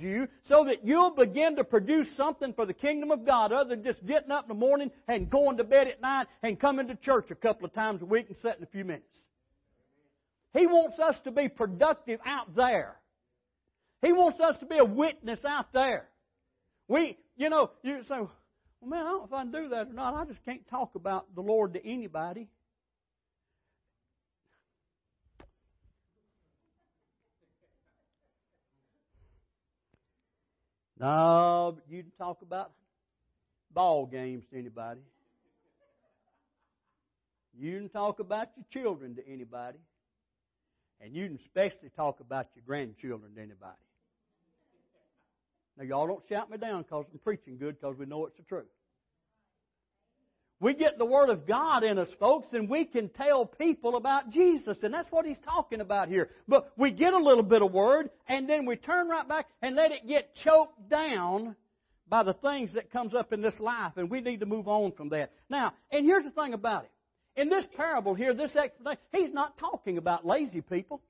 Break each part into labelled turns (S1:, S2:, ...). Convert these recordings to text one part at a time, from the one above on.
S1: you so that you'll begin to produce something for the kingdom of God other than just getting up in the morning and going to bed at night and coming to church a couple of times a week and sitting a few minutes. He wants us to be productive out there. He wants us to be a witness out there. We, you know, you say, well, man, I don't know if I can do that or not. I just can't talk about the Lord to anybody. No, you can talk about ball games to anybody. You can talk about your children to anybody. And you can especially talk about your grandchildren to anybody. Now, y'all don't shout me down because I'm preaching good because we know it's the truth. We get the Word of God in us, folks, and we can tell people about Jesus. And that's what he's talking about here. But we get a little bit of Word, and then we turn right back and let it get choked down by the things that comes up in this life, and we need to move on from that. Now, and here's the thing about it. In this parable here, this explanation, he's not talking about lazy people.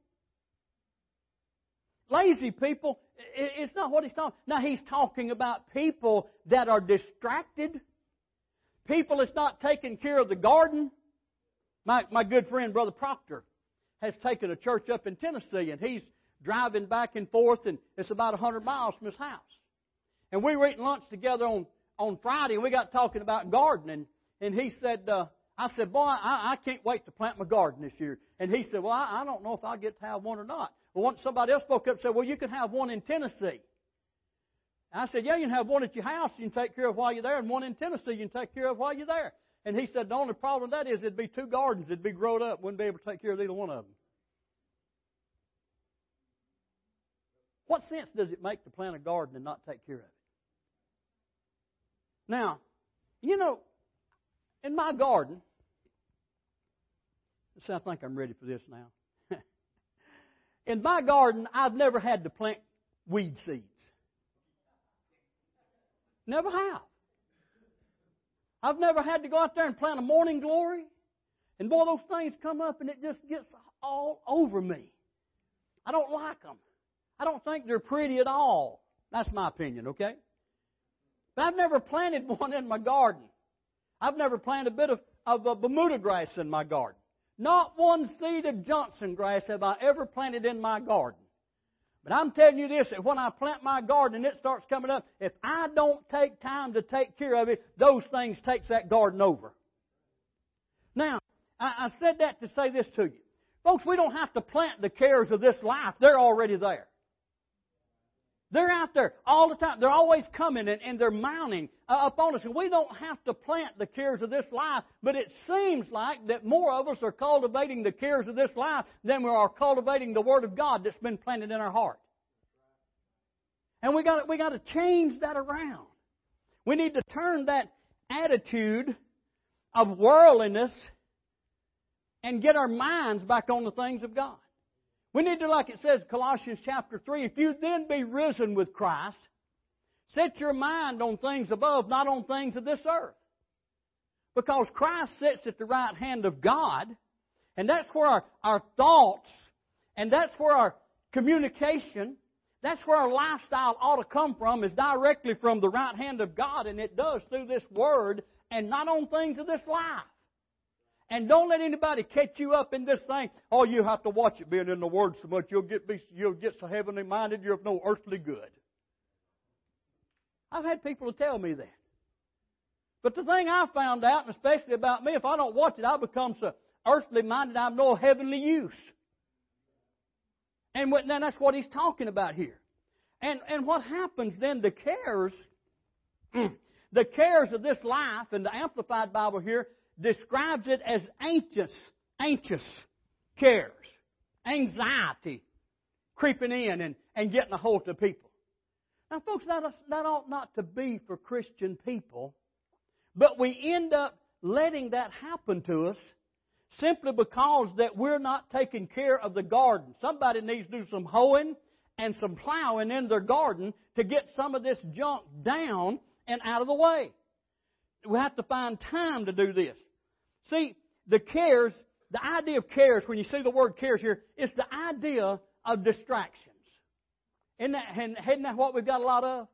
S1: Lazy people, it's not what he's talking. Now he's talking about people that are distracted people that's not taking care of the garden. My, my good friend, Brother Proctor, has taken a church up in Tennessee, and he's driving back and forth, and it's about 100 miles from his house. And we were eating lunch together on, on Friday, and we got talking about gardening, and he said, uh, I said, boy, I, I can't wait to plant my garden this year. And he said, well, I, I don't know if I'll get to have one or not. Well, once somebody else spoke up and said, well, you can have one in Tennessee. I said, Yeah, you can have one at your house you can take care of while you're there, and one in Tennessee you can take care of while you're there. And he said, The only problem with that is it'd be two gardens, it'd be grown up, wouldn't be able to take care of either one of them. What sense does it make to plant a garden and not take care of it? Now, you know, in my garden, see, I think I'm ready for this now. in my garden, I've never had to plant weed seeds. Never have. I've never had to go out there and plant a morning glory. And boy, those things come up and it just gets all over me. I don't like them. I don't think they're pretty at all. That's my opinion, okay? But I've never planted one in my garden. I've never planted a bit of, of uh, Bermuda grass in my garden. Not one seed of Johnson grass have I ever planted in my garden. But I'm telling you this, that when I plant my garden and it starts coming up, if I don't take time to take care of it, those things takes that garden over. Now, I, I said that to say this to you. Folks, we don't have to plant the cares of this life. They're already there. They're out there all the time. They're always coming and, and they're mounting uh, upon us. And we don't have to plant the cares of this life, but it seems like that more of us are cultivating the cares of this life than we are cultivating the Word of God that's been planted in our heart. And we got we got to change that around. We need to turn that attitude of worldliness and get our minds back on the things of God. We need to, like it says, Colossians chapter 3, if you then be risen with Christ, set your mind on things above, not on things of this earth. Because Christ sits at the right hand of God, and that's where our, our thoughts, and that's where our communication, that's where our lifestyle ought to come from, is directly from the right hand of God, and it does through this Word, and not on things of this life. And don't let anybody catch you up in this thing. Oh, you have to watch it being in the Word so much. You'll get, be, you'll get so heavenly minded you're of no earthly good. I've had people to tell me that. But the thing I found out, and especially about me, if I don't watch it, I become so earthly minded I'm no heavenly use. And then that's what he's talking about here. And, and what happens then, the cares, the cares of this life, and the Amplified Bible here describes it as anxious, anxious cares, anxiety creeping in and, and getting a hold of people. Now, folks, that, that ought not to be for Christian people, but we end up letting that happen to us simply because that we're not taking care of the garden. Somebody needs to do some hoeing and some plowing in their garden to get some of this junk down and out of the way. We have to find time to do this. See, the cares, the idea of cares, when you see the word cares here, it's the idea of distractions. Isn't that, isn't that what we've got a lot of?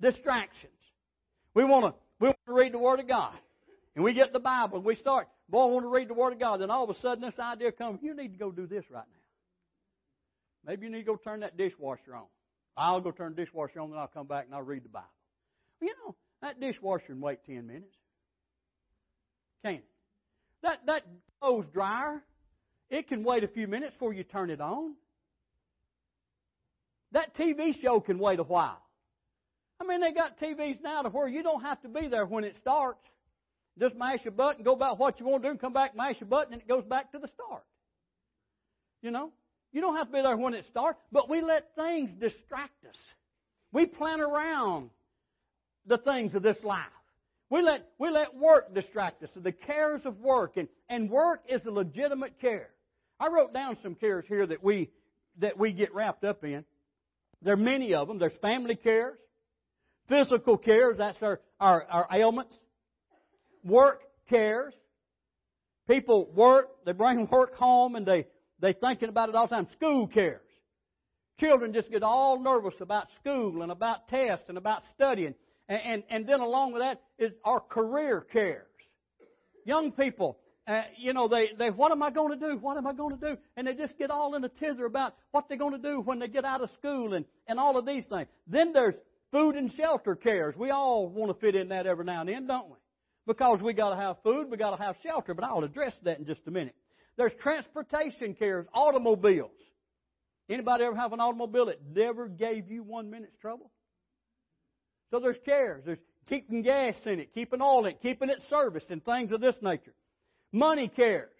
S1: Distractions. We want to we want to read the Word of God. And we get the Bible and we start, boy, I want to read the Word of God. Then all of a sudden this idea comes, you need to go do this right now. Maybe you need to go turn that dishwasher on. I'll go turn the dishwasher on, then I'll come back and I'll read the Bible. You know, that dishwasher can wait ten minutes. Can it? That that clothes dryer, it can wait a few minutes before you turn it on. That TV show can wait a while. I mean, they got TVs now to where you don't have to be there when it starts. Just mash a button, go about what you want to do, and come back, mash a button, and it goes back to the start. You know? You don't have to be there when it starts, but we let things distract us. We plan around the things of this life. We let, we let work distract us, the cares of work, and, and work is a legitimate care. I wrote down some cares here that we, that we get wrapped up in. There are many of them. There's family cares, physical cares, that's our, our, our ailments, work cares. People work, they bring work home and they, they thinking about it all the time. School cares. Children just get all nervous about school and about tests and about studying. And, and, and then along with that is our career cares. Young people, uh, you know, they, they, what am I going to do? What am I going to do? And they just get all in a tither about what they're going to do when they get out of school and, and all of these things. Then there's food and shelter cares. We all want to fit in that every now and then, don't we? Because we got to have food, we got to have shelter. But I'll address that in just a minute. There's transportation cares, automobiles. Anybody ever have an automobile that never gave you one minute's trouble? So there's cares. There's keeping gas in it, keeping in it, keeping it serviced, and things of this nature. Money cares.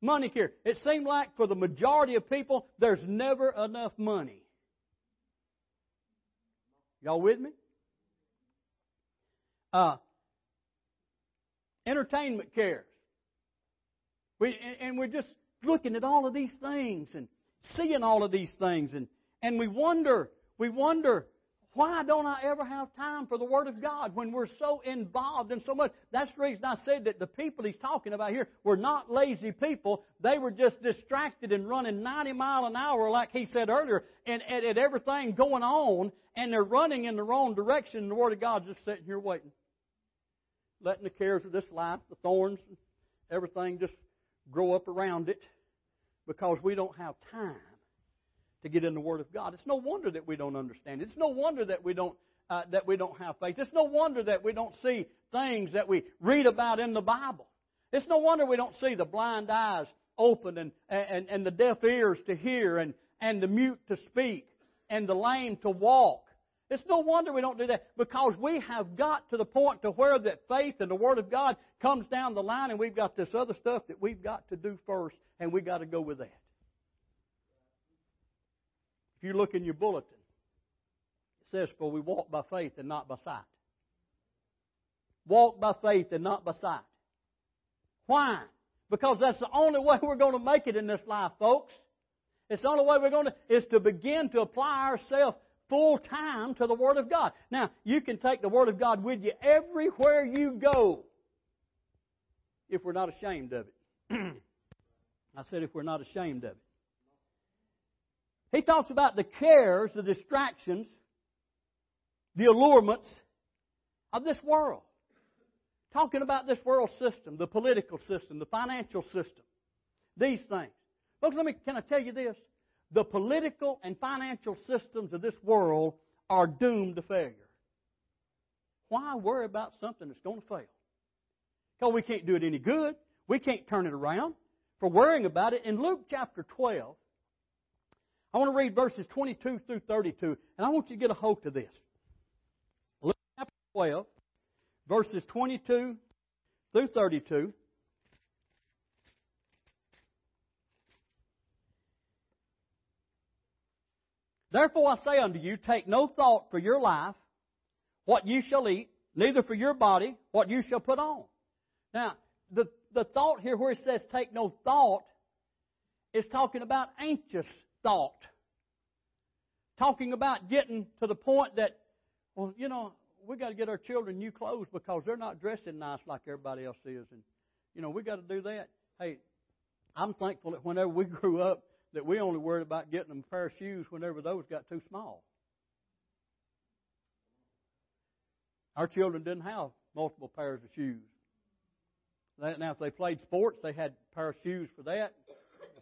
S1: Money cares. It seemed like for the majority of people, there's never enough money. Y'all with me? Uh, entertainment cares. We, and we're just looking at all of these things and seeing all of these things and, and we wonder, we wonder, why don't I ever have time for the Word of God when we're so involved in so much? That's the reason I said that the people he's talking about here were not lazy people. They were just distracted and running 90 mile an hour, like he said earlier, and at, everything going on, and they're running in the wrong direction, and the Word of God's just sitting here waiting. Letting the cares of this life, the thorns, everything just grow up around it because we don't have time to get in the Word of God. It's no wonder that we don't understand. It's no wonder that we don't uh, that we don't have faith. It's no wonder that we don't see things that we read about in the Bible. It's no wonder we don't see the blind eyes open and, and, and the deaf ears to hear and, and the mute to speak and the lame to walk. It's no wonder we don't do that because we have got to the point to where that faith and the Word of God comes down the line and we've got this other stuff that we've got to do first and we've got to go with that. You look in your bulletin, it says, For we walk by faith and not by sight. Walk by faith and not by sight. Why? Because that's the only way we're going to make it in this life, folks. It's the only way we're going to, is to begin to apply ourselves full time to the Word of God. Now, you can take the Word of God with you everywhere you go if we're not ashamed of it. I said if we're not ashamed of it. He talks about the cares, the distractions, the allurements of this world. Talking about this world system, the political system, the financial system, these things. Folks, let me, can I tell you this? The political and financial systems of this world are doomed to failure. Why worry about something that's going to fail? Because we can't do it any good. We can't turn it around for worrying about it. In Luke chapter 12, I want to read verses 22 through 32, and I want you to get a hold of this. Luke chapter 12, verses 22 through 32. Therefore I say unto you, take no thought for your life, what you shall eat, neither for your body, what you shall put on. Now, the, the thought here where it says take no thought is talking about anxious thought. Talking about getting to the point that, well, you know, we got to get our children new clothes because they're not dressing nice like everybody else is, and you know we got to do that. Hey, I'm thankful that whenever we grew up, that we only worried about getting them a pair of shoes whenever those got too small. Our children didn't have multiple pairs of shoes. Now, if they played sports, they had a pair of shoes for that,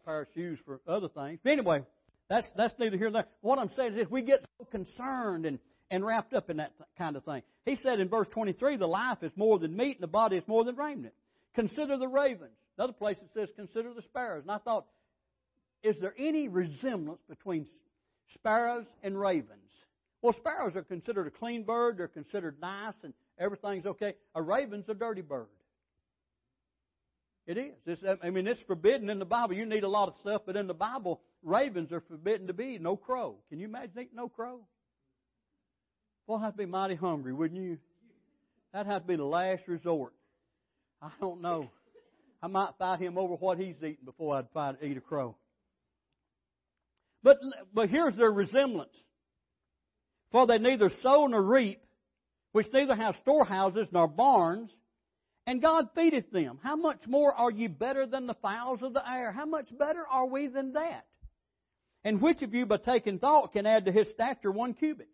S1: pair of shoes for other things. But anyway, that's that's neither here nor there. What I'm saying is, we get so concerned and and wrapped up in that kind of thing. He said in verse 23, the life is more than meat and the body is more than raiment. Consider the ravens. Another place it says, consider the sparrows. And I thought, is there any resemblance between sparrows and ravens? Well, sparrows are considered a clean bird. They're considered nice and everything's okay. A raven's a dirty bird. It is. It's, I mean, it's forbidden in the Bible. You need a lot of stuff, but in the Bible, ravens are forbidden to be. No crow. Can you imagine eating no crow? Well, I'd be mighty hungry, wouldn't you? That'd have to be the last resort. I don't know. I might fight him over what he's eating before I'd fight eat a crow. But but here's their resemblance. For they neither sow nor reap, which neither have storehouses nor barns, and God feedeth them. How much more are ye better than the fowls of the air? How much better are we than that? And which of you, by taking thought, can add to his stature one cubit?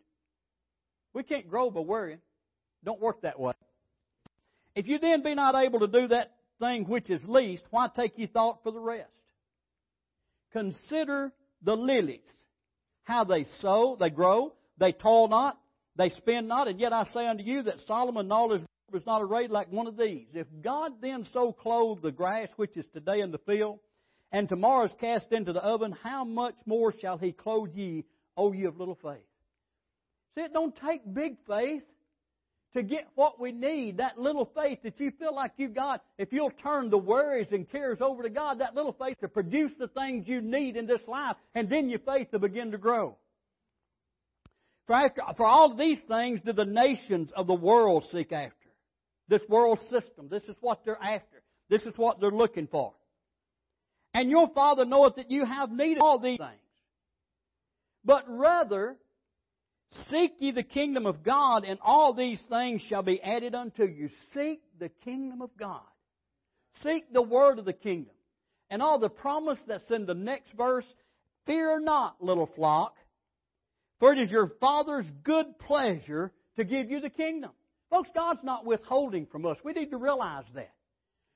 S1: We can't grow by worrying. Don't work that way. If you then be not able to do that thing which is least, why take ye thought for the rest? Consider the lilies, how they sow, they grow, they toil not, they spin not, and yet I say unto you that Solomon in all was not arrayed like one of these. If God then so clothe the grass which is today in the field, and tomorrow is cast into the oven, how much more shall he clothe ye, O ye of little faith? See, it don't take big faith to get what we need. That little faith that you feel like you got, if you'll turn the worries and cares over to God, that little faith to produce the things you need in this life, and then your faith to begin to grow. For, after, for all these things do the nations of the world seek after. This world system. This is what they're after. This is what they're looking for. And your Father knoweth that you have need of all these things. But rather, Seek ye the kingdom of God, and all these things shall be added unto you. Seek the kingdom of God. Seek the word of the kingdom. And all the promise that's in the next verse, fear not, little flock, for it is your Father's good pleasure to give you the kingdom. Folks, God's not withholding from us. We need to realize that.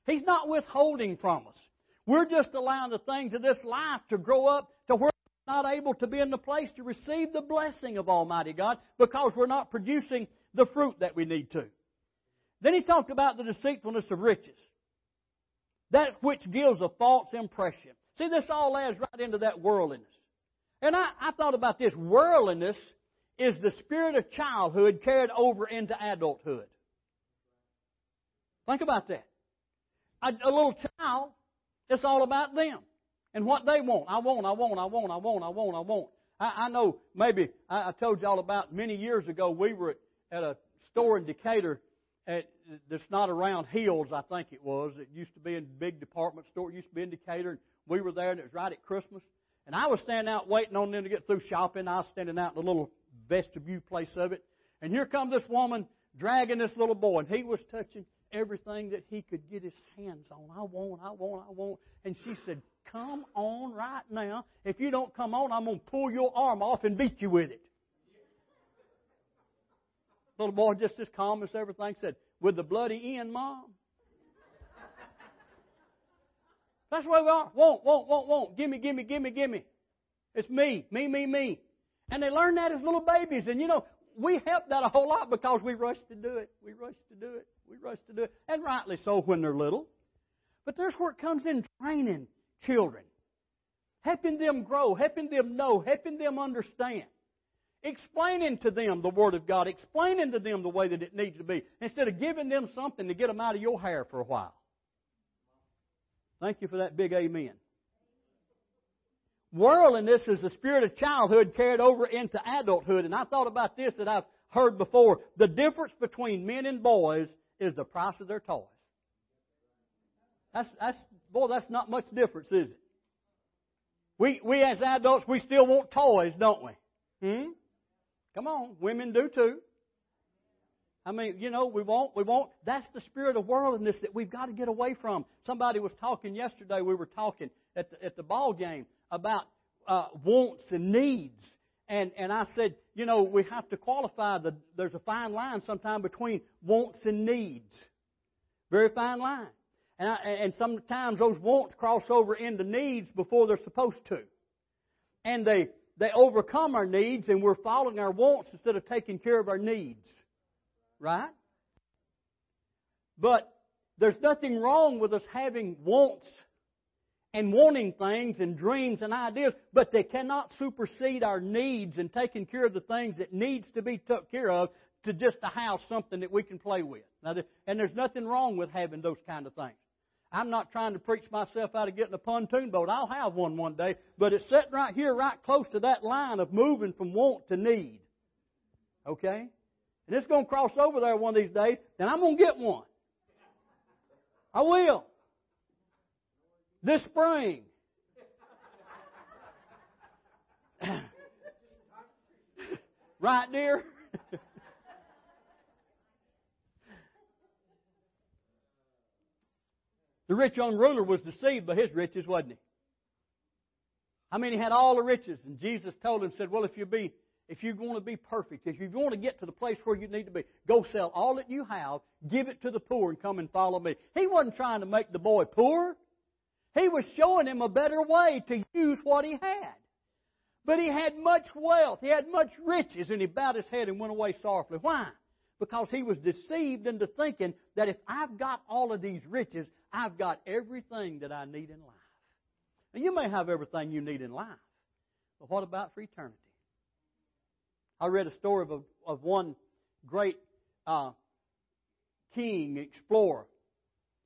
S1: He's not withholding from us. We're just allowing the things of this life to grow up to where we're not able to be in the place to receive the blessing of Almighty God because we're not producing the fruit that we need to. Then he talked about the deceitfulness of riches. That which gives a false impression. See, this all adds right into that worldliness. And I, I thought about this. Worldliness is the spirit of childhood carried over into adulthood. Think about that. A, a little child, it's all about them and what they want. I want, I want, I want, I want, I want, I want. I, I know maybe I, I told y'all about many years ago we were at, at a store in Decatur at, that's not around Hills, I think it was. It used to be a big department store. It used to be in Decatur. And we were there, and it was right at Christmas. And I was standing out waiting on them to get through shopping. I was standing out in the little vestibule place of it. And here comes this woman dragging this little boy, and he was touching everything that he could get his hands on. I want, I want, I want. And she said, Come on right now. If you don't come on, I'm going to pull your arm off and beat you with it. Little boy, just as calm as everything, said, With the bloody end, Mom? That's where we are. Won't, won't, won't, won't. Gimme, gimme, gimme, gimme. It's me, me, me, me. And they learn that as little babies. And you know, we help that a whole lot because we rush to do it. We rush to do it. We rush to do it. And rightly so when they're little. But there's where it comes in training children. Helping them grow, helping them know, helping them understand. Explaining to them the Word of God, explaining to them the way that it needs to be, instead of giving them something to get them out of your hair for a while. Thank you for that big amen. Worldliness is the spirit of childhood carried over into adulthood. And I thought about this that I've heard before. The difference between men and boys is the price of their toys. That's, that's, boy, that's not much difference, is it? We, we as adults, we still want toys, don't we? Hmm? Come on, women do too. I mean, you know, we want, we want, that's the spirit of worldliness that we've got to get away from. Somebody was talking yesterday, we were talking at the, at the ball game about uh, wants and needs. And, and I said, you know, we have to qualify the, there's a fine line sometime between wants and needs. Very fine line. And, I, and sometimes those wants cross over into needs before they're supposed to. And they, they overcome our needs and we're following our wants instead of taking care of our needs. Right? But there's nothing wrong with us having wants and wanting things and dreams and ideas, but they cannot supersede our needs and taking care of the things that needs to be took care of to just to have something that we can play with. Now, and there's nothing wrong with having those kind of things. I'm not trying to preach myself out of getting a pontoon boat. I'll have one one day, but it's sitting right here, right close to that line of moving from want to need. Okay? And it's going to cross over there one of these days, and I'm going to get one. I will this spring. right, dear? the rich young ruler was deceived by his riches, wasn't he? I mean, he had all the riches, and Jesus told him, said, Well, if you be if you want to be perfect, if you want to get to the place where you need to be, go sell all that you have, give it to the poor, and come and follow me. He wasn't trying to make the boy poor. He was showing him a better way to use what he had. But he had much wealth, he had much riches, and he bowed his head and went away sorrowfully. Why? Because he was deceived into thinking that if I've got all of these riches, I've got everything that I need in life. Now, you may have everything you need in life, but what about for eternity? I read a story of, a, of one great uh, king, explorer,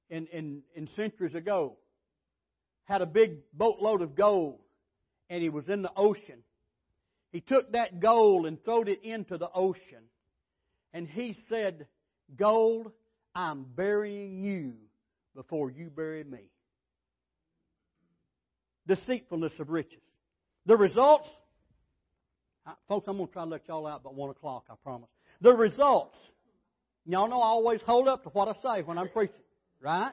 S1: in, in, in centuries ago had a big boatload of gold and he was in the ocean. He took that gold and throwed it into the ocean. And he said, Gold, I'm burying you before you bury me. Deceitfulness of riches. The results, folks, I'm going to try to let y'all out by 1 o'clock, I promise. The results, y'all know I always hold up to what I say when I'm preaching, right?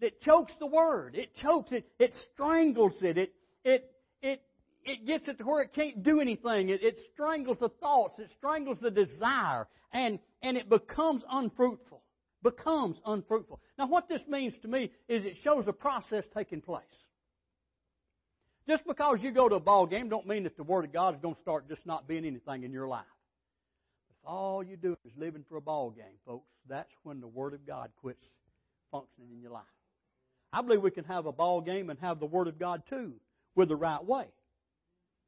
S1: It chokes the word. It chokes it. It strangles it. It, it, it, it gets it to where it can't do anything. It, it strangles the thoughts. It strangles the desire. And, and it becomes unfruitful. Becomes unfruitful. Now, what this means to me is it shows a process taking place. Just because you go to a ball game don't mean that the Word of God is going to start just not being anything in your life. If all you do is living for a ball game, folks, that's when the Word of God quits functioning in your life. I believe we can have a ball game and have the Word of God too with the right way.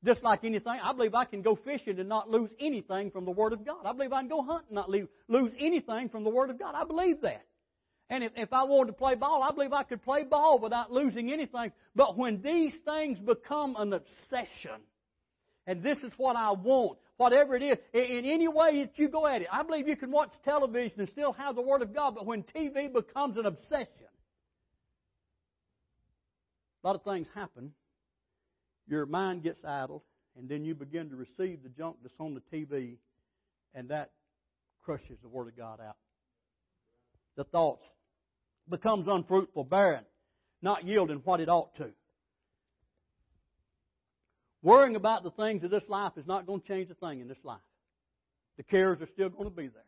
S1: Just like anything, I believe I can go fishing and not lose anything from the Word of God. I believe I can go hunting and not lose anything from the Word of God. I believe that. And if, if I wanted to play ball, I believe I could play ball without losing anything. But when these things become an obsession, and this is what I want, whatever it is, in any way that you go at it, I believe you can watch television and still have the Word of God, but when TV becomes an obsession, a lot of things happen. Your mind gets idle, and then you begin to receive the junk that's on the TV, and that crushes the Word of God out. The thoughts becomes unfruitful, barren, not yielding what it ought to. Worrying about the things of this life is not going to change a thing in this life. The cares are still going to be there.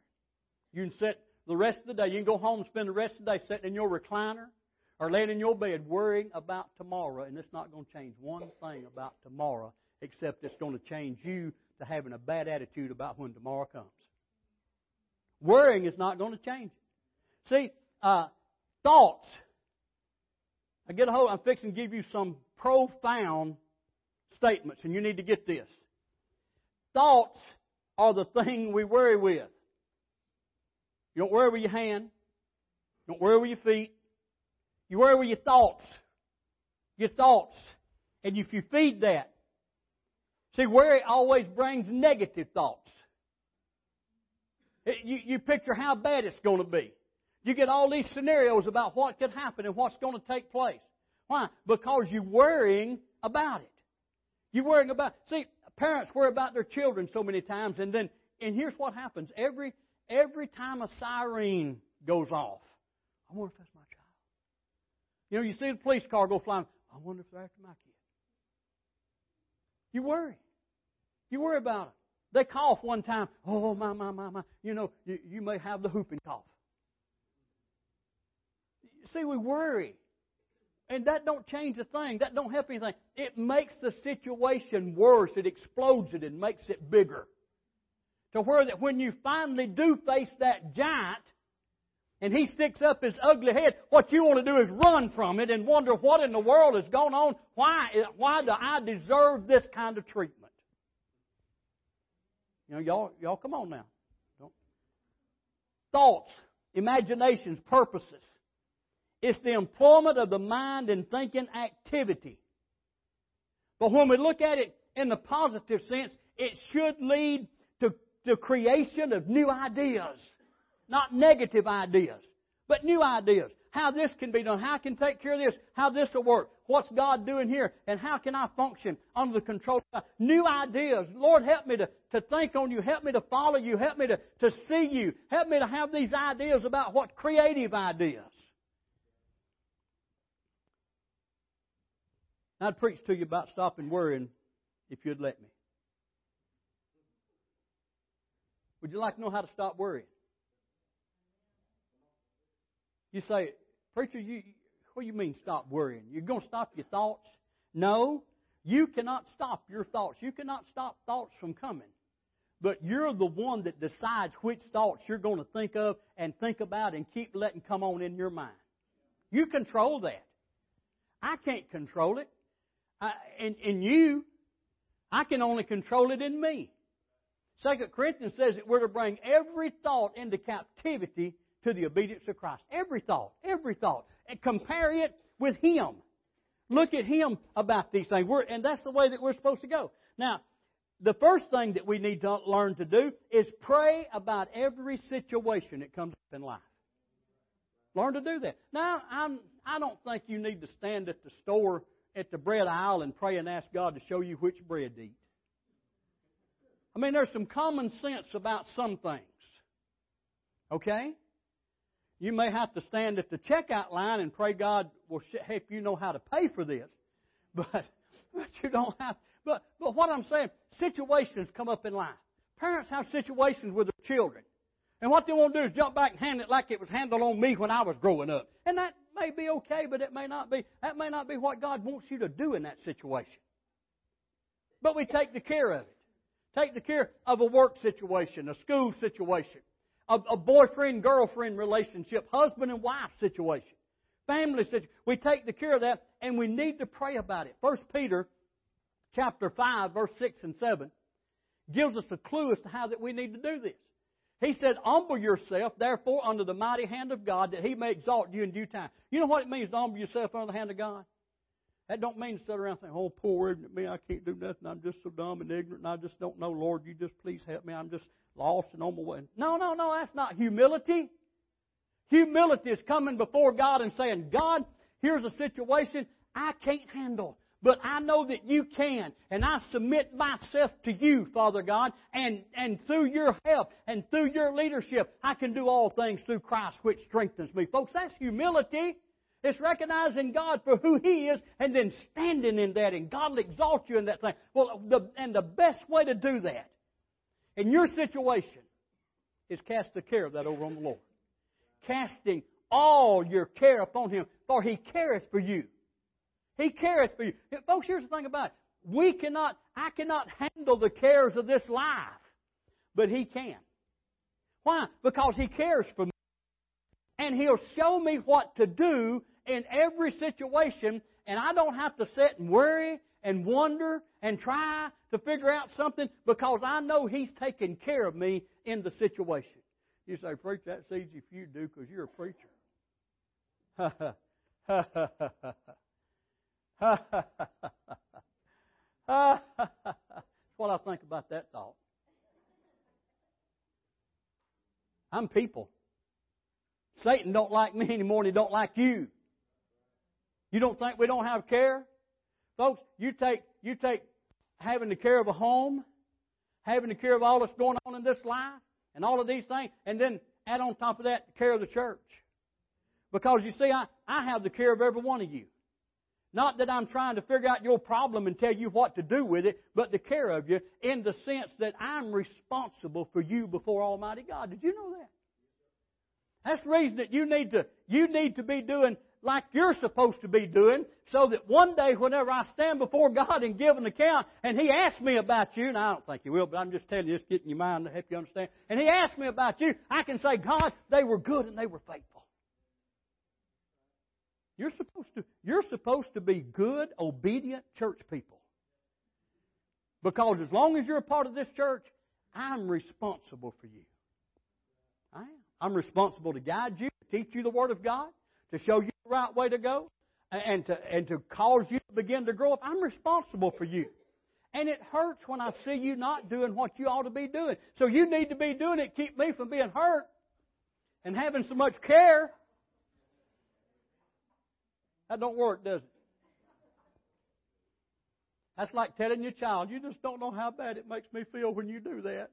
S1: You can sit the rest of the day. You can go home and spend the rest of the day sitting in your recliner or laying in your bed worrying about tomorrow, and it's not going to change one thing about tomorrow except it's going to change you to having a bad attitude about when tomorrow comes. Worrying is not going to change it. See, uh, thoughts. I get a hold. I'm fixing to give you some profound statements, and you need to get this. Thoughts are the thing we worry with. You don't worry with your hand. You don't worry with your feet. You worry with your thoughts. Your thoughts. And if you feed that, see, worry always brings negative thoughts. You, you picture how bad it's going to be. You get all these scenarios about what could happen and what's going to take place. Why? Because you're worrying about it. You're worrying about. See, parents worry about their children so many times, and then and here's what happens every every time a siren goes off. I wonder if that's my. You know, you see the police car go flying. I wonder if they're after my kid. You worry. You worry about it. They cough one time. Oh, my, my, my, my. You know, you, you may have the whooping cough. See, we worry. And that don't change a thing. That don't help anything. It makes the situation worse. It explodes it and makes it bigger. To where that when you finally do face that giant, and he sticks up his ugly head, what you want to do is run from it and wonder what in the world is going on. Why, why do I deserve this kind of treatment? You know, y'all, y'all come on now. Don't. Thoughts, imaginations, purposes. It's the employment of the mind in thinking activity. But when we look at it in the positive sense, it should lead to the creation of new ideas. Not negative ideas, but new ideas. How this can be done, how I can take care of this, how this will work, what's God doing here, and how can I function under the control of God. New ideas. Lord, help me to, to think on you, help me to follow you, help me to, to see you, help me to have these ideas about what creative ideas. I'd preach to you about stopping worrying if you'd let me. Would you like to know how to stop worrying? You say, Preacher, you, what do you mean stop worrying? You're going to stop your thoughts? No, you cannot stop your thoughts. You cannot stop thoughts from coming. But you're the one that decides which thoughts you're going to think of and think about and keep letting come on in your mind. You control that. I can't control it. I, in, in you, I can only control it in me. Second Corinthians says that we're to bring every thought into captivity to the obedience of Christ. Every thought, every thought. And compare it with Him. Look at Him about these things. We're, and that's the way that we're supposed to go. Now, the first thing that we need to learn to do is pray about every situation that comes up in life. Learn to do that. Now, I'm, I don't think you need to stand at the store at the bread aisle and pray and ask God to show you which bread to eat. I mean, there's some common sense about some things. Okay? You may have to stand at the checkout line and pray God will help you know how to pay for this. But, but you don't have. But, but what I'm saying, situations come up in life. Parents have situations with their children. And what they want to do is jump back and hand it like it was handled on me when I was growing up. And that may be okay, but it may not be. That may not be what God wants you to do in that situation. But we take the care of it. Take the care of a work situation, a school situation, a, a boyfriend girlfriend relationship, husband and wife situation, family situation. We take the care of that, and we need to pray about it. First Peter, chapter five, verse six and seven, gives us a clue as to how that we need to do this. He said, Humble yourself, therefore, under the mighty hand of God, that He may exalt you in due time. You know what it means to humble yourself under the hand of God? That don't mean to sit around think, oh, poor ignorant me, I can't do nothing. I'm just so dumb and ignorant, and I just don't know. Lord, you just please help me. I'm just lost and on my way. No, no, no, that's not humility. Humility is coming before God and saying, God, here's a situation I can't handle. But I know that you can, and I submit myself to you, Father God, and, and through your help and through your leadership, I can do all things through Christ which strengthens me. Folks, that's humility. It's recognizing God for who He is and then standing in that, and God will exalt you in that thing. Well, the, and the best way to do that in your situation is cast the care of that over on the Lord. Casting all your care upon Him, for He careth for you. He careth for you. Folks, here's the thing about it. We cannot, I cannot handle the cares of this life, but He can. Why? Because He cares for me. And He'll show me what to do in every situation, and I don't have to sit and worry and wonder and try to figure out something because I know He's taking care of me in the situation. You say, Preach, that's easy for you to do because you're a preacher. Ha ha ha ha ha. That's what I think about that thought. I'm people. Satan don't like me anymore than he don't like you. You don't think we don't have care? Folks, you take you take having the care of a home, having the care of all that's going on in this life, and all of these things, and then add on top of that the care of the church. Because you see, I, I have the care of every one of you. Not that I'm trying to figure out your problem and tell you what to do with it, but the care of you in the sense that I'm responsible for you before Almighty God. Did you know that? That's the reason that you need to, you need to be doing like you're supposed to be doing so that one day whenever I stand before God and give an account and He asks me about you, and I don't think He will, but I'm just telling you, just getting your mind to help you understand, and He asks me about you, I can say, God, they were good and they were faithful. You're supposed to, you're supposed to be good, obedient church people. Because as long as you're a part of this church, I'm responsible for you. I am. I'm responsible to guide you, to teach you the Word of God, to show you the right way to go, and to, and to cause you to begin to grow up. I'm responsible for you. And it hurts when I see you not doing what you ought to be doing. So you need to be doing it, keep me from being hurt and having so much care. That don't work, does it? That's like telling your child, you just don't know how bad it makes me feel when you do that.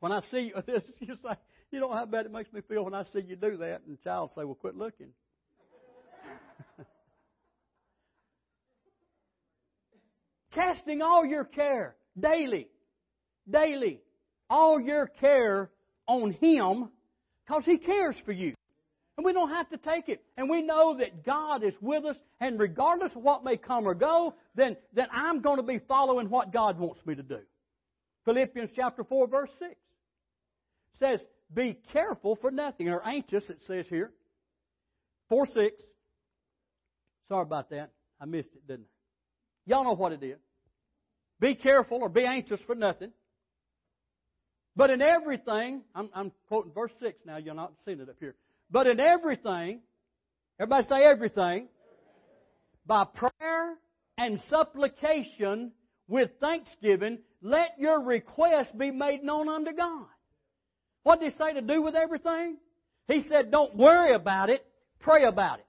S1: When I see you, this, you say, you know how bad it makes me feel when I see you do that. And the child say, well, quit looking. Casting all your care daily, daily, all your care on Him because He cares for you. And we don't have to take it. And we know that God is with us, and regardless of what may come or go, then, then I'm going to be following what God wants me to do. Philippians chapter 4, verse 6 says, Be careful for nothing, or anxious, it says here. 4 6. Sorry about that. I missed it, didn't I? Y'all know what it is. Be careful or be anxious for nothing. But in everything, I'm, I'm quoting verse 6 now, you're not seeing it up here. But in everything, everybody say everything, by prayer and supplication with thanksgiving, let your request be made known unto God. What did he say to do with everything? He said, don't worry about it, pray about it.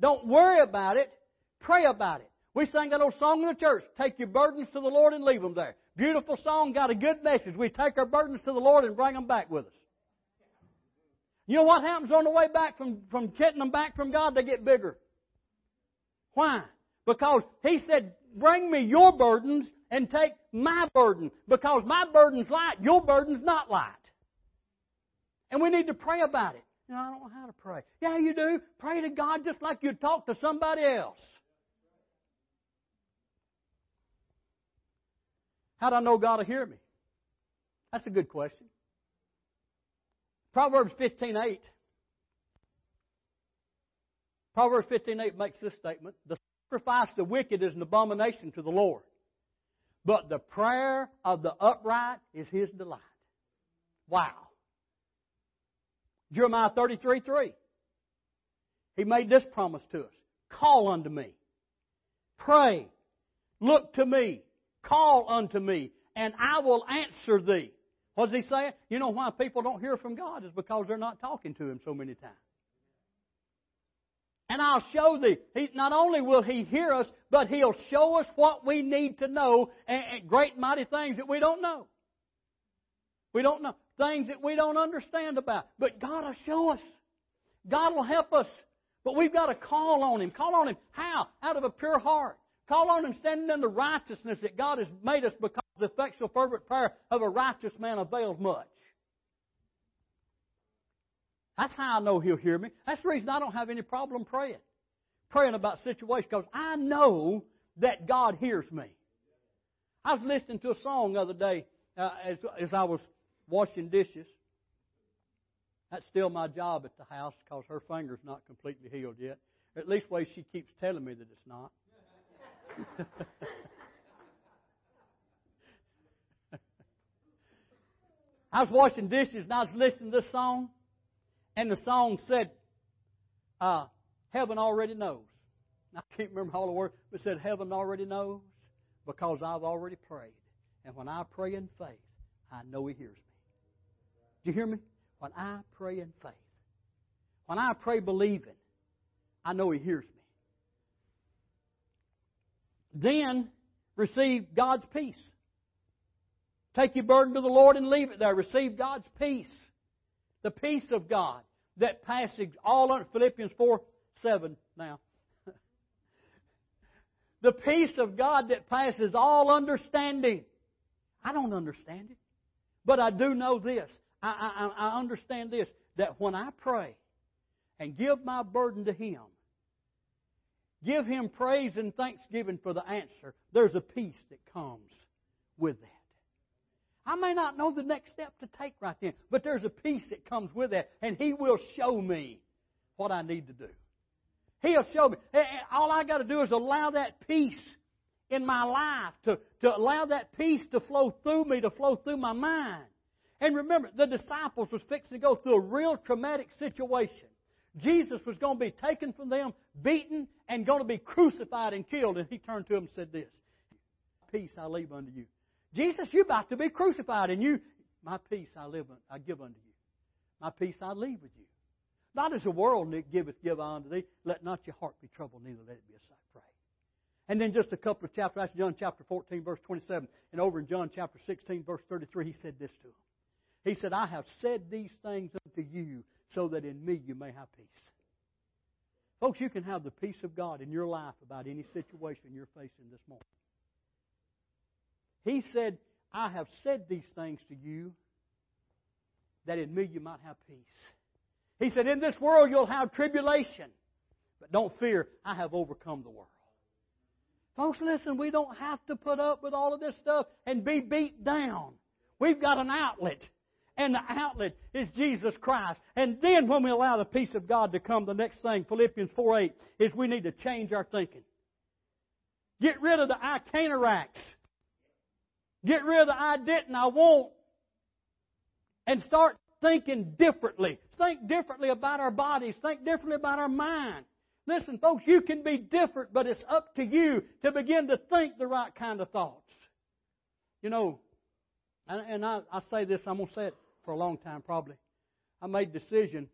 S1: Don't worry about it, pray about it. We sang that old song in the church, take your burdens to the Lord and leave them there. Beautiful song, got a good message. We take our burdens to the Lord and bring them back with us. You know what happens on the way back from, from getting them back from God? They get bigger. Why? Because He said, bring me your burdens and take my burden. Because my burden's light, your burden's not light. And we need to pray about it. You I don't know how to pray. Yeah, you do. Pray to God just like you'd talk to somebody else. How do I know God will hear me? That's a good question. Proverbs 15:8. Proverbs 15:8 makes this statement: "The sacrifice of the wicked is an abomination to the Lord, but the prayer of the upright is His delight." Wow. Jeremiah 33:3. He made this promise to us: "Call unto me, pray, look to me, call unto me, and I will answer thee." What's he saying? You know why people don't hear from God is because they're not talking to him so many times. And I'll show thee. He, not only will he hear us, but he'll show us what we need to know and, and great mighty things that we don't know. We don't know. Things that we don't understand about. But God will show us. God will help us. But we've got to call on Him. Call on Him. How? Out of a pure heart. Call on Him standing in the righteousness that God has made us because the effectual fervent prayer of a righteous man avails much. That's how I know He'll hear me. That's the reason I don't have any problem praying. Praying about situations because I know that God hears me. I was listening to a song the other day uh, as, as I was washing dishes. That's still my job at the house because her finger's not completely healed yet. At least way she keeps telling me that it's not. I was washing dishes and I was listening to this song, and the song said, uh, Heaven already knows. I can't remember all the words, but it said, Heaven already knows because I've already prayed. And when I pray in faith, I know He hears me. Do you hear me? When I pray in faith, when I pray believing, I know He hears me. Then receive God's peace. Take your burden to the Lord and leave it there. Receive God's peace. The peace of God that passes all under Philippians 4 7 now. The peace of God that passes all understanding. I don't understand it. But I do know this. I, I, I understand this that when I pray and give my burden to Him, give Him praise and thanksgiving for the answer, there's a peace that comes with that. I may not know the next step to take right then, but there's a peace that comes with that, and He will show me what I need to do. He'll show me. All I got to do is allow that peace in my life to, to allow that peace to flow through me, to flow through my mind. And remember, the disciples was fixing to go through a real traumatic situation. Jesus was going to be taken from them, beaten, and going to be crucified and killed. And he turned to them and said this, Peace I leave unto you. Jesus, you're about to be crucified, and you, my peace I live, I give unto you. My peace I leave with you. Not as the world giveth, give unto thee. Let not your heart be troubled, neither let it be a sight pray. And then just a couple of chapters, that's John chapter 14, verse 27. And over in John chapter 16, verse 33, he said this to him. He said, I have said these things unto you so that in me you may have peace. Folks, you can have the peace of God in your life about any situation you're facing this morning. He said, I have said these things to you that in me you might have peace. He said, In this world you'll have tribulation, but don't fear, I have overcome the world. Folks, listen, we don't have to put up with all of this stuff and be beat down. We've got an outlet. And the outlet is Jesus Christ. And then when we allow the peace of God to come, the next thing, Philippians 4 8, is we need to change our thinking. Get rid of the I can't Get rid of the I didn't, I won't. And start thinking differently. Think differently about our bodies. Think differently about our mind. Listen, folks, you can be different, but it's up to you to begin to think the right kind of thoughts. You know, and, and I, I say this, I'm going to say it for a long time probably. I made a decision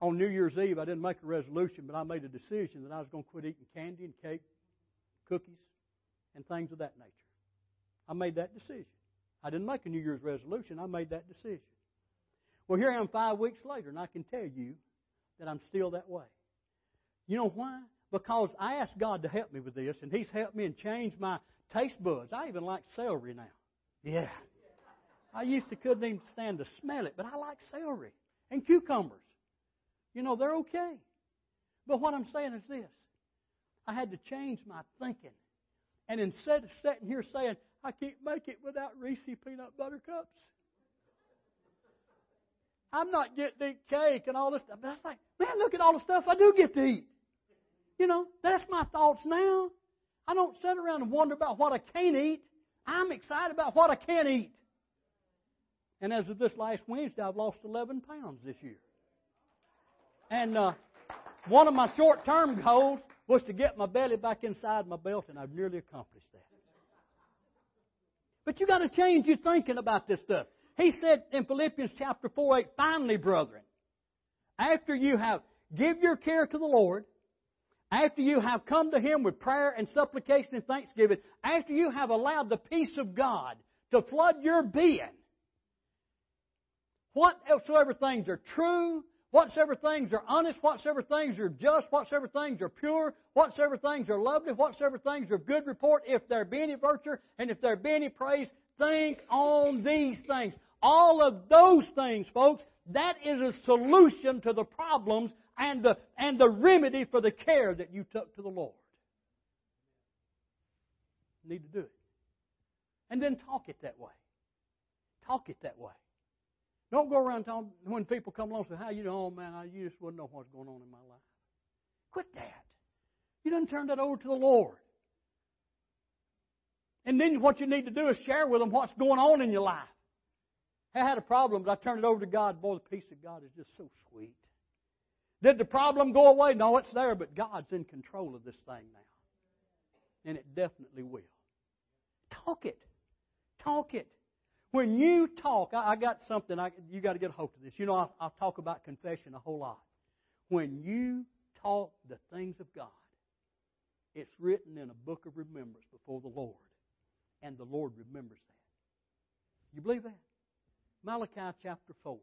S1: on New Year's Eve. I didn't make a resolution, but I made a decision that I was going to quit eating candy and cake, cookies, and things of that nature. I made that decision. I didn't make a New Year's resolution. I made that decision. Well, here I am five weeks later, and I can tell you that I'm still that way. You know why? Because I asked God to help me with this, and He's helped me and changed my taste buds. I even like celery now. Yeah. I used to couldn't even stand to smell it, but I like celery and cucumbers. You know, they're okay. But what I'm saying is this I had to change my thinking. And instead of sitting here saying, I can't make it without Reese peanut butter cups, I'm not getting to eat cake and all this stuff. But I like, man, look at all the stuff I do get to eat. You know, that's my thoughts now. I don't sit around and wonder about what I can't eat. I'm excited about what I can eat. And as of this last Wednesday, I've lost 11 pounds this year. And uh, one of my short term goals was to get my belly back inside my belt, and I've nearly accomplished that. But you got to change your thinking about this stuff. He said in Philippians chapter 4 8, finally, brethren, after you have give your care to the Lord, after you have come to Him with prayer and supplication and thanksgiving, after you have allowed the peace of God to flood your being, whatsoever things are true, whatsoever things are honest, whatsoever things are just, whatsoever things are pure, whatsoever things are lovely, whatsoever things are good report, if there be any virtue and if there be any praise, think on these things. All of those things, folks, that is a solution to the problems and the, and the remedy for the care that you took to the Lord. You need to do it. And then talk it that way. Talk it that way. Don't go around talking when people come along and say, How you know, oh man, I, you just wouldn't know what's going on in my life. Quit that. You didn't turn that over to the Lord. And then what you need to do is share with them what's going on in your life. I had a problem, but I turned it over to God. Boy, the peace of God is just so sweet. Did the problem go away? No, it's there, but God's in control of this thing now. And it definitely will. Talk it. Talk it. When you talk, I, I got something, I, you got to get a hold of this. You know, I, I talk about confession a whole lot. When you talk the things of God, it's written in a book of remembrance before the Lord. And the Lord remembers that. You believe that? Malachi chapter 4.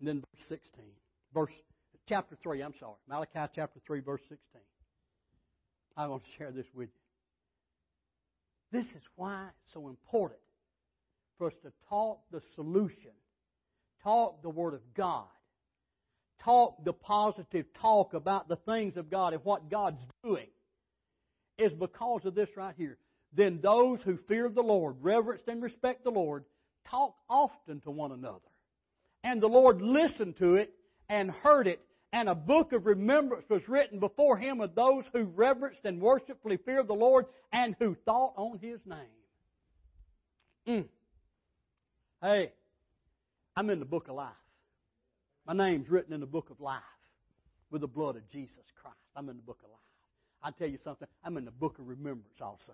S1: And then verse 16. Verse chapter 3, I'm sorry. Malachi chapter 3, verse 16. I want to share this with you. This is why it's so important for us to talk the solution, talk the Word of God, talk the positive talk about the things of God and what God's doing, is because of this right here. Then those who fear the Lord, reverence and respect the Lord, talk often to one another. And the Lord listened to it and heard it, and a book of remembrance was written before him of those who reverenced and worshipfully feared the Lord and who thought on his name. Mm. Hey, I'm in the book of life. My name's written in the book of life with the blood of Jesus Christ. I'm in the book of life. I tell you something, I'm in the book of remembrance also.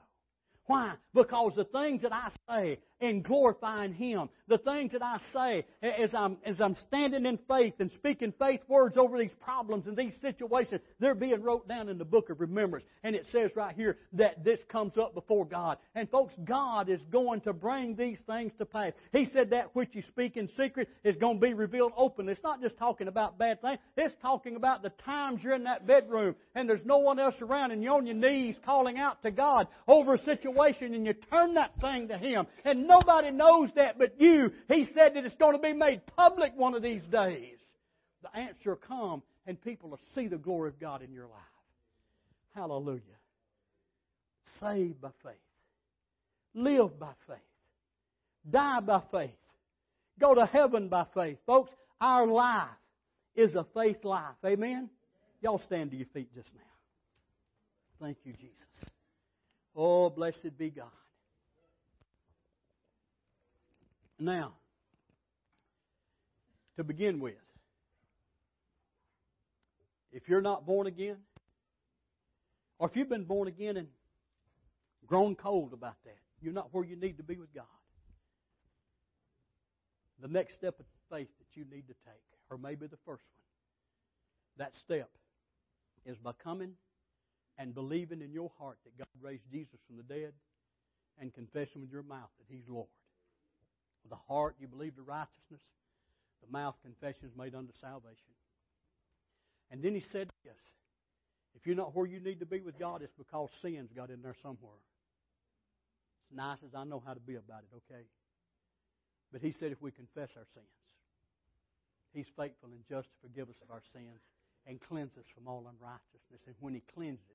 S1: Why? Because the things that I say in glorifying Him, the things that I say as I'm, as I'm standing in faith and speaking faith words over these problems and these situations, they're being wrote down in the book of remembrance. And it says right here that this comes up before God. And folks, God is going to bring these things to pass. He said that which you speak in secret is going to be revealed openly. It's not just talking about bad things. It's talking about the times you're in that bedroom and there's no one else around and you're on your knees calling out to God over a situation situation and you turn that thing to Him. And nobody knows that but you. He said that it's going to be made public one of these days. The answer will come and people will see the glory of God in your life. Hallelujah. Saved by faith. Live by faith. Die by faith. Go to heaven by faith. Folks, our life is a faith life. Amen? Y'all stand to your feet just now. Thank you, Jesus. Oh, blessed be God. Now, to begin with, if you're not born again, or if you've been born again and grown cold about that, you're not where you need to be with God. The next step of faith that you need to take, or maybe the first one, that step is by coming and believing in your heart that God raised Jesus from the dead and confessing with your mouth that He's Lord. With the heart you believe to righteousness, the mouth confession is made unto salvation. And then He said this if you're not where you need to be with God, it's because sin's got in there somewhere. As nice as I know how to be about it, okay? But He said if we confess our sins, He's faithful and just to forgive us of our sins and cleanse us from all unrighteousness. And when He cleanses